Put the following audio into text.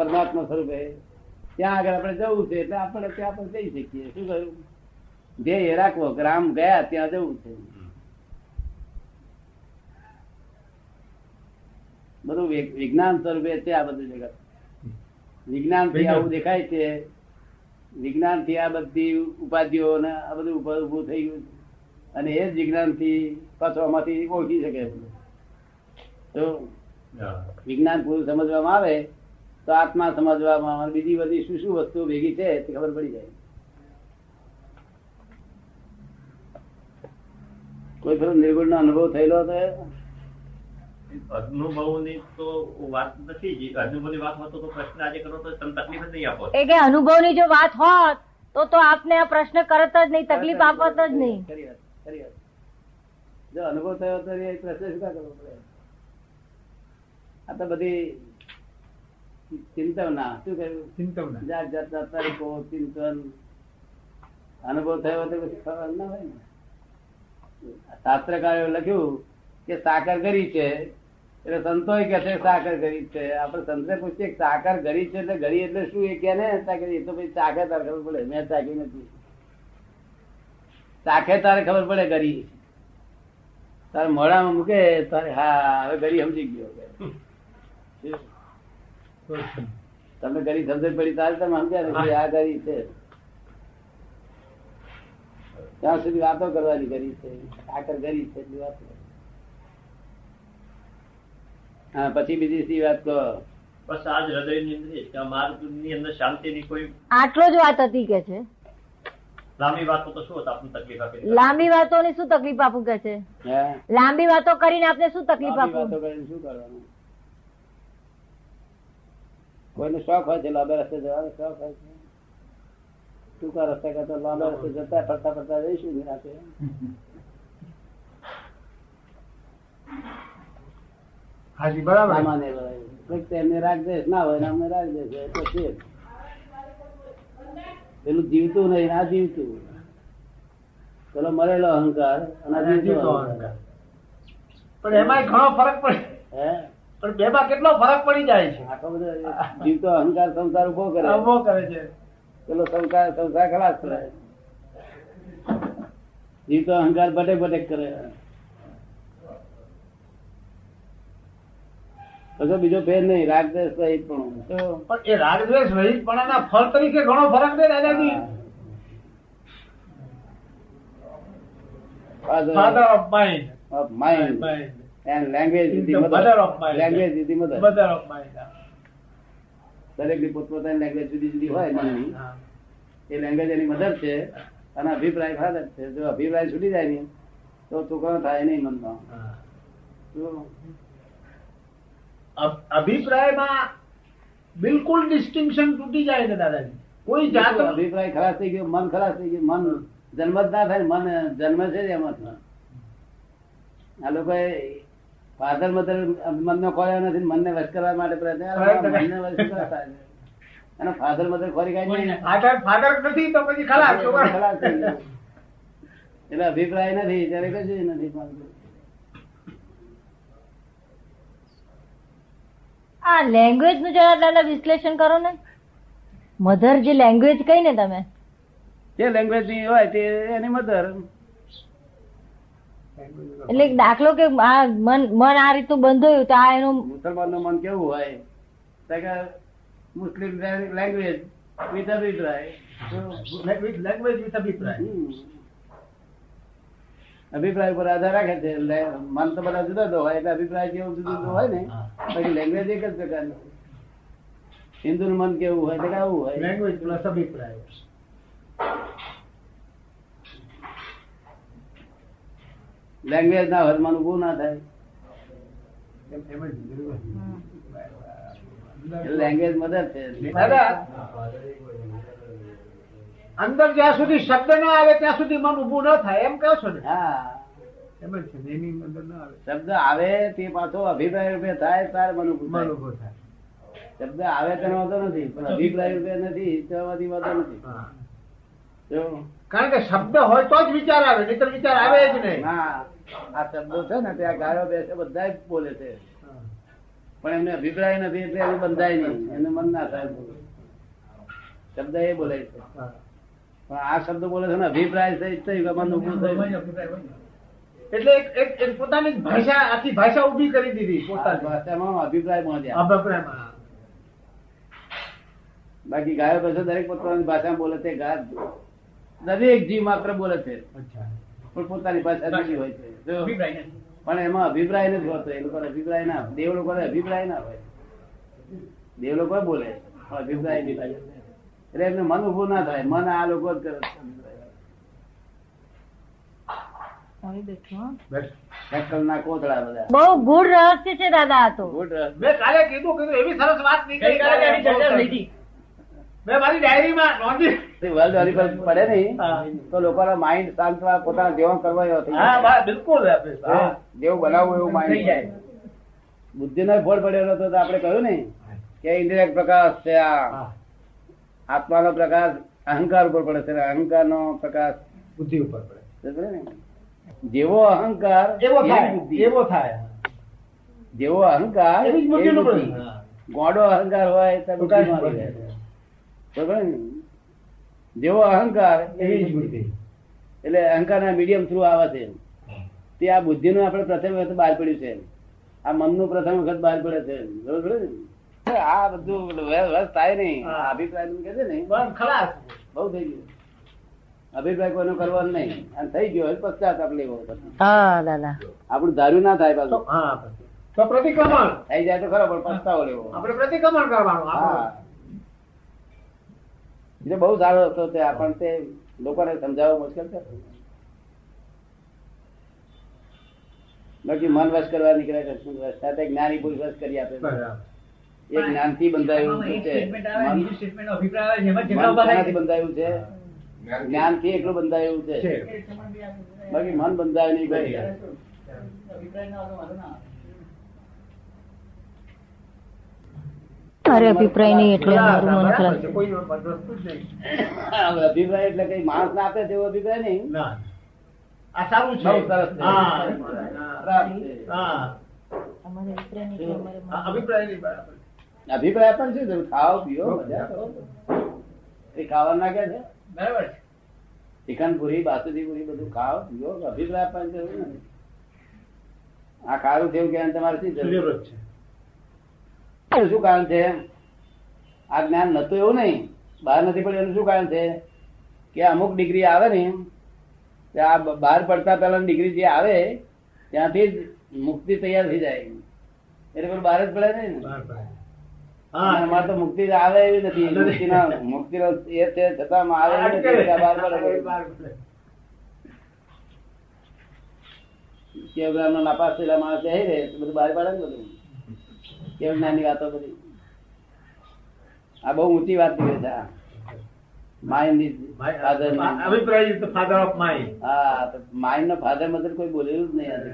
પરમાત્મા સ્વરૂપે. ત્યાં આગળ આપણે જવું છે એટલે આપણે ત્યાં પણ જઈ શકીએ. શું કહ્યું? ધ્યેય રાખવો કે રામ ગયા ત્યાં જવું છે. બધું વિજ્ઞાન સ્વરૂપે છે આ બધું જગત. વિજ્ઞાન. થી આવું દેખાય છે. વિજ્ઞાનથી આ બધી ઉપાધિઓ ને આ બધું ઉભું થઈ ગયું અને એ જ વિજ્ઞાનથી પાછો આમાંથી ઓળખી શકે તો વિજ્ઞાન પૂરું સમજવામાં આવે તો આત્મા સમજવામાં બીજી બધી શું શું વસ્તુ ભેગી છે તે ખબર પડી જાય. કોઈ ફેરો નિર્ગુણ નો અનુભવ થયેલો હતો વાત નથી જ. વાત હોત તો પ્રશ્ન આજે કરો તો તમે તકલીફ જ નહીં આપો. એ જો વાત હોત તો તો આપને આ પ્રશ્ન કરત જ નહીં તકલીફ આપત જ નહીં. જો અનુભવ થયો તો પ્રશ્ન શું કરવો પડે? આ તો બધી ચિંતવના. શું કહ્યું? ચિંતવના. જાત જાતના તરીકો ચિંતન. અનુભવ થયો તો પછી ખબર ના હોય ને. શાસ્ત્રકારોએ લખ્યું કે સાકર ગરી છે એટલે સંતો કે છે સાકર ગરી છે. આપણે સંતે પૂછીએ સાકર ગરી છે એટલે ગરી એટલે શું? એ કે ને સાકર એ તો પછી ચાખે તારે ખબર પડે. મેં ચાખી નથી. ચાખે તારે ખબર પડે ગરી. તારે મોડામાં મૂકે તારે હા હવે ગરી સમજી ગયો. તમને ગરી સમજણ પડી તારે તમે સમજ્યા ને આ કરી છે? ત્યાં સુધી વાતો કરવાની કરી છે આકર કરી છે હા પછી બીજી સી વાત કહો? બસ આજ હૃદયની અંદરની માર્ગની અંદર શાંતિની કોઈ આટલો જ વાત હતી કે છે. લાંબી વાતો તો શું હતા આપને તકલીફ આપે? લાંબી વાતોની શું તકલીફ આપું કે છે? લાંબી વાતો કરીને આપને શું તકલીફ આપું? વાતો કરીને શું કરવાનું? કોઈને શોખ હોય છે લાંબા રસ્તે જવાનો શોખ હોય છે ટૂંકા રસ્તે કરતા લાંબા રસ્તે જતા ફરતા ફરતા જઈશું નિરાંતે. હાજી બરાબર. બધા. તો એમને રાગદ્વેષ ના હોય અમને રાગદ્વેષ હોય તો છે પેલું જીવતું નહીં ના જીવતું. પેલો મરેલો અહંકાર અને જીવતો અહંકાર. પણ એમાંય ઘણો ફરક પડે. હે? પણ બેમાં કેટલો ફરક પડી જાય છે. બધો જીવતો અહંકાર સંસાર ઊભો કરે. ઊભો કરે છે. પેલો સંસાર સંસાર ખલાસ કરે. જીવતો અહંકાર બટેક બટેક કરે. પછી બીજો ફેર નહીં રાગદ્વેષ રહીત પણ તો પણ એ પણ આના ફળ તરીકે ઘણો ફરક છે દાદાજી father of mind of mind. And language is the mother of mind language is Language is mother of mind દરેકની પોતપોતાની લેંગ્વેજ જુદી જુદી હોય મનની એ લેંગ્વેજ એની મધર છે અને અભિપ્રાય ફાધર છે. જો અભિપ્રાય છૂટી જાય ને તો છોકરો થાય નહીં મનમાં. અભિપ્રાયમાં બિલકુલ ડિસ્ટિંક્શન તૂટી જાય ને દાદાજી. કોઈ જાત અભિપ્રાય ખરાબ થઈ ગયો મન ખરાબ થઈ ગયું મન જન્મ જ ના થાય મન જન્મ છે એમાં. આ લોકો ફાધર મધર મનને ખોર્યા નથી મનને વશ કરવા માટે પ્રયત્ન મનને વશ કરતા અને ફાધર મધર ખોરી કાઢી નહીં. ફાધર ફાધર નથી તો પછી ખલાસ ખલાસ એટલે અભિપ્રાય નથી ત્યારે કશું નથી આ લેંગ્વેજનું જરા દાદા વિશ્લેષણ કરો ને. મધર જે લેંગ્વેજ કઈ ને તમે. જે લેંગ્વેજની હોય તે એની મધર. એટલે દાખલો કે આ મન મન આ રીતનું બંધાયું તો આ એનું મુસલમાનનું મન કેવું હોય? મુસ્લિમ લેંગ્વેજ વિથ અભિપ્રાય language with અભિપ્રાય અભિપ્રાય ઉપર આધાર રાખે છે. મન તો બધા જુદા જુદા હોય એટલે અભિપ્રાય જેવું જુદું જુદું હોય ને બાકી લેંગ્વેજ એક જ પ્રકારનું. હિન્દુ નું મન કેવું હોય તો કે આવું હોય. લેંગ્વેજ પ્લસ અભિપ્રાય. લેંગ્વેજ ના હોય તો મન ઉભું ના થાય લેંગ્વેજ મદદ છે. અંદર જ્યાં સુધી શબ્દ ના આવે ત્યાં સુધી મન ઉભું ના થાય એમ કહો છો ને? હા. એમ જ છે એની અંદર ન આવે. શબ્દ આવે તે પાછો અભિપ્રાય રૂપે થાય તારે મન ઉભું મન થાય થાય. શબ્દ આવે તેનો વાંધો નથી પણ અભિપ્રાય રૂપે નથી તેમાંથી વાંધો નથી. કારણ કે શબ્દ હોય તો જ વિચાર આવે નહીં વિચાર આવે જ નહીં. ના આ શબ્દો છે ને ત્યાં ગાયો બેસે બધા જ બોલે છે. પણ એમને અભિપ્રાય નથી એટલે એનું બંધાય નહીં. એનું મન ના થાય શબ્દ એ બોલે છે. પણ આ શબ્દ બોલે છે ને અભિપ્રાય મન થયું. એટલે એક પોતાની ભાષા આખી ભાષા ઊભી કરી દીધી પોતાની. ભાષામાં અભિપ્રાય પહોંચ્યા. અભિપ્રાયમાં. બાકી ગાયો પછી દરેક પોતાની ભાષામાં બોલે છે દરેક જીવ માત્ર બોલે છે. અચ્છા. પણ પોતાની ભાષા જુદી હોય છે. પણ એમાં અભિપ્રાય નથી હોતો. એ લોકો અભિપ્રાય ના દેવ લોકો અભિપ્રાય ના હોય. દેવ લોકો બોલે અભિપ્રાય નહીં થાય. એટલે એમને મન ઉભું ના થાય. મન આ લોકો જ કરે બહુ ગૂઢ રહસ્ય છે દાદા તો. ગુડ રહસ્ય. મેં કાલે કીધું કીધું એવી સરસ વાત નીકળી મેં મારી ડાયરીમાં નોંધી. વર્લ્ડ વાળી પર પડે નહીં. તો લોકોનો માઇન્ડ શાંત પોતાના જેવો કરવા એવો થઈ હા બિલકુલ જેવું બનાવવું એવું થઈ જાય. બુદ્ધિ નો ફળ પડેલો હતો આપણે કહ્યું ને કે ઇન્ડિરેક્ટ પ્રકાશ છે આ. આત્માનો પ્રકાશ અહંકાર ઉપર પડે છે. અહંકાર નો પ્રકાશ બુદ્ધિ ઉપર પડે. ને? જેવો અહંકાર એવો થાય. એવો થાય. જેવો અહંકાર એવી બુદ્ધિ. ગોડો અહંકાર હોય તો બુદ્ધિ મારી માં પડે. રહે. બરોબર ને? જેવો અહંકાર એવી જ બુદ્ધિ. એટલે અહંકાર ના મીડિયમ થ્રુ આવે છે તે આ બુદ્ધિ નું આપણે પ્રથમ વખત બહાર પડ્યું છે આ મનનું પ્રથમ વખત બહાર પડે છે બરોબર આ બધું વસ થાય નહીં. અભિપ્રાયનું કે છે ને? બસ ખલાસ. બહુ થઈ ગયું. અભિપ્રાય કોઈનો કરવાનો નહીં. અને થઈ ગયો પશ્ચાતાપ લેવો આપણું ધાર્યું ના થાય પાછું. તો પ્રતિક્રમણ. થઈ જાય તો ખરો પણ પસ્તાવો લેવો. આપણે પ્રતિક્રમણ કરવાનું. હા. એટલે બહુ સારો હતો તે આપણને તે લોકોને સમજાવવો મુશ્કેલ છે. બાકી મન વશ કરવા નીકળ્યા કૃષ્ણ વશ. સાથે જ્ઞાની પુરુષ વશ કરી આપે એ જ્ઞાનથી બંધાયું છે. બંધાયું છે. જ્ઞાનથી એટલું બંધાયું છે. છે. બાકી મન બંધાયું નહીં કોઈ અભિપ્રાય નહીં એટલે મારું મન ખરાબ છે. અભિપ્રાય એટલે કઈ માણસ ના આપે તેવો અભિપ્રાય નહીં. આ સારું છે. સરસ હા. હા. અભિપ્રાય પણ શું જરૂર ખાઓ પીઓ મજા કરો. એ ખાવા ના કે છે? બરાબર. છે. ચિકન પૂરી બાસુદી પૂરી બધું ખાઓ પીઓ. અભિપ્રાય પણ જરૂર નથી. આ ખારું થયું કે તમારે શું જરૂર? છે. એનું શું કારણ છે? આ જ્ઞાન નતું એવું નહીં. બહાર નથી પડ્યું એનું શું કારણ છે? કે અમુક ડિગ્રી આવે ને આ બહાર પડતા પહેલા ડિગ્રી જે આવે ત્યાંથી જ મુક્તિ તૈયાર થઈ જાય. એટલે પણ બહાર જ પડે ને? પડે. અમારે તો મુક્તિ આવે એવી નથી. મુક્તિ ના મુક્તિ નો એ છે છતાં આવે બહાર પડે બહાર પડે. કેવગ્રામ નો નાપાસ થયેલા માણસ રહે તો બધું બહાર પડે ને બધું? કેવ નાની વાતો બધી આ બહુ ઊંચી વાત નીકળે છે માઇન્ડ ફાધર અભિપ્રાય is the father હા માઇન્ડ નો ફાધર મધર કોઈ બોલેલું જ નહીં આજે.